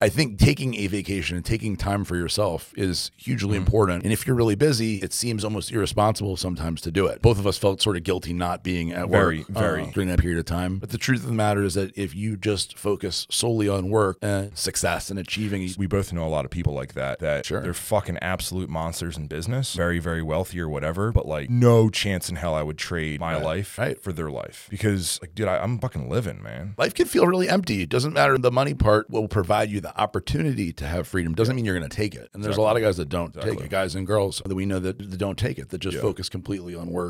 I think taking a vacation and taking time for yourself is hugely Mm-hmm. important. And if you're really busy, it seems almost irresponsible sometimes to do it. Both of us felt sort of guilty not being at Very, work very. uh, during that period of time. But the truth of the matter is that if you just focus solely on work, uh, success, and achieving, we both know a lot of people like that that Sure. they're fucking absolute monsters in business very very wealthy or whatever but like no chance in hell i would trade my life right. for their life because like dude I, i'm fucking living man life can feel really empty. It doesn't matter. The money part will provide you the opportunity to have freedom. Doesn't mean you're going to take it. And there's a lot of guys that don't take it, guys and girls that we know that, that don't take it, that just focus completely on work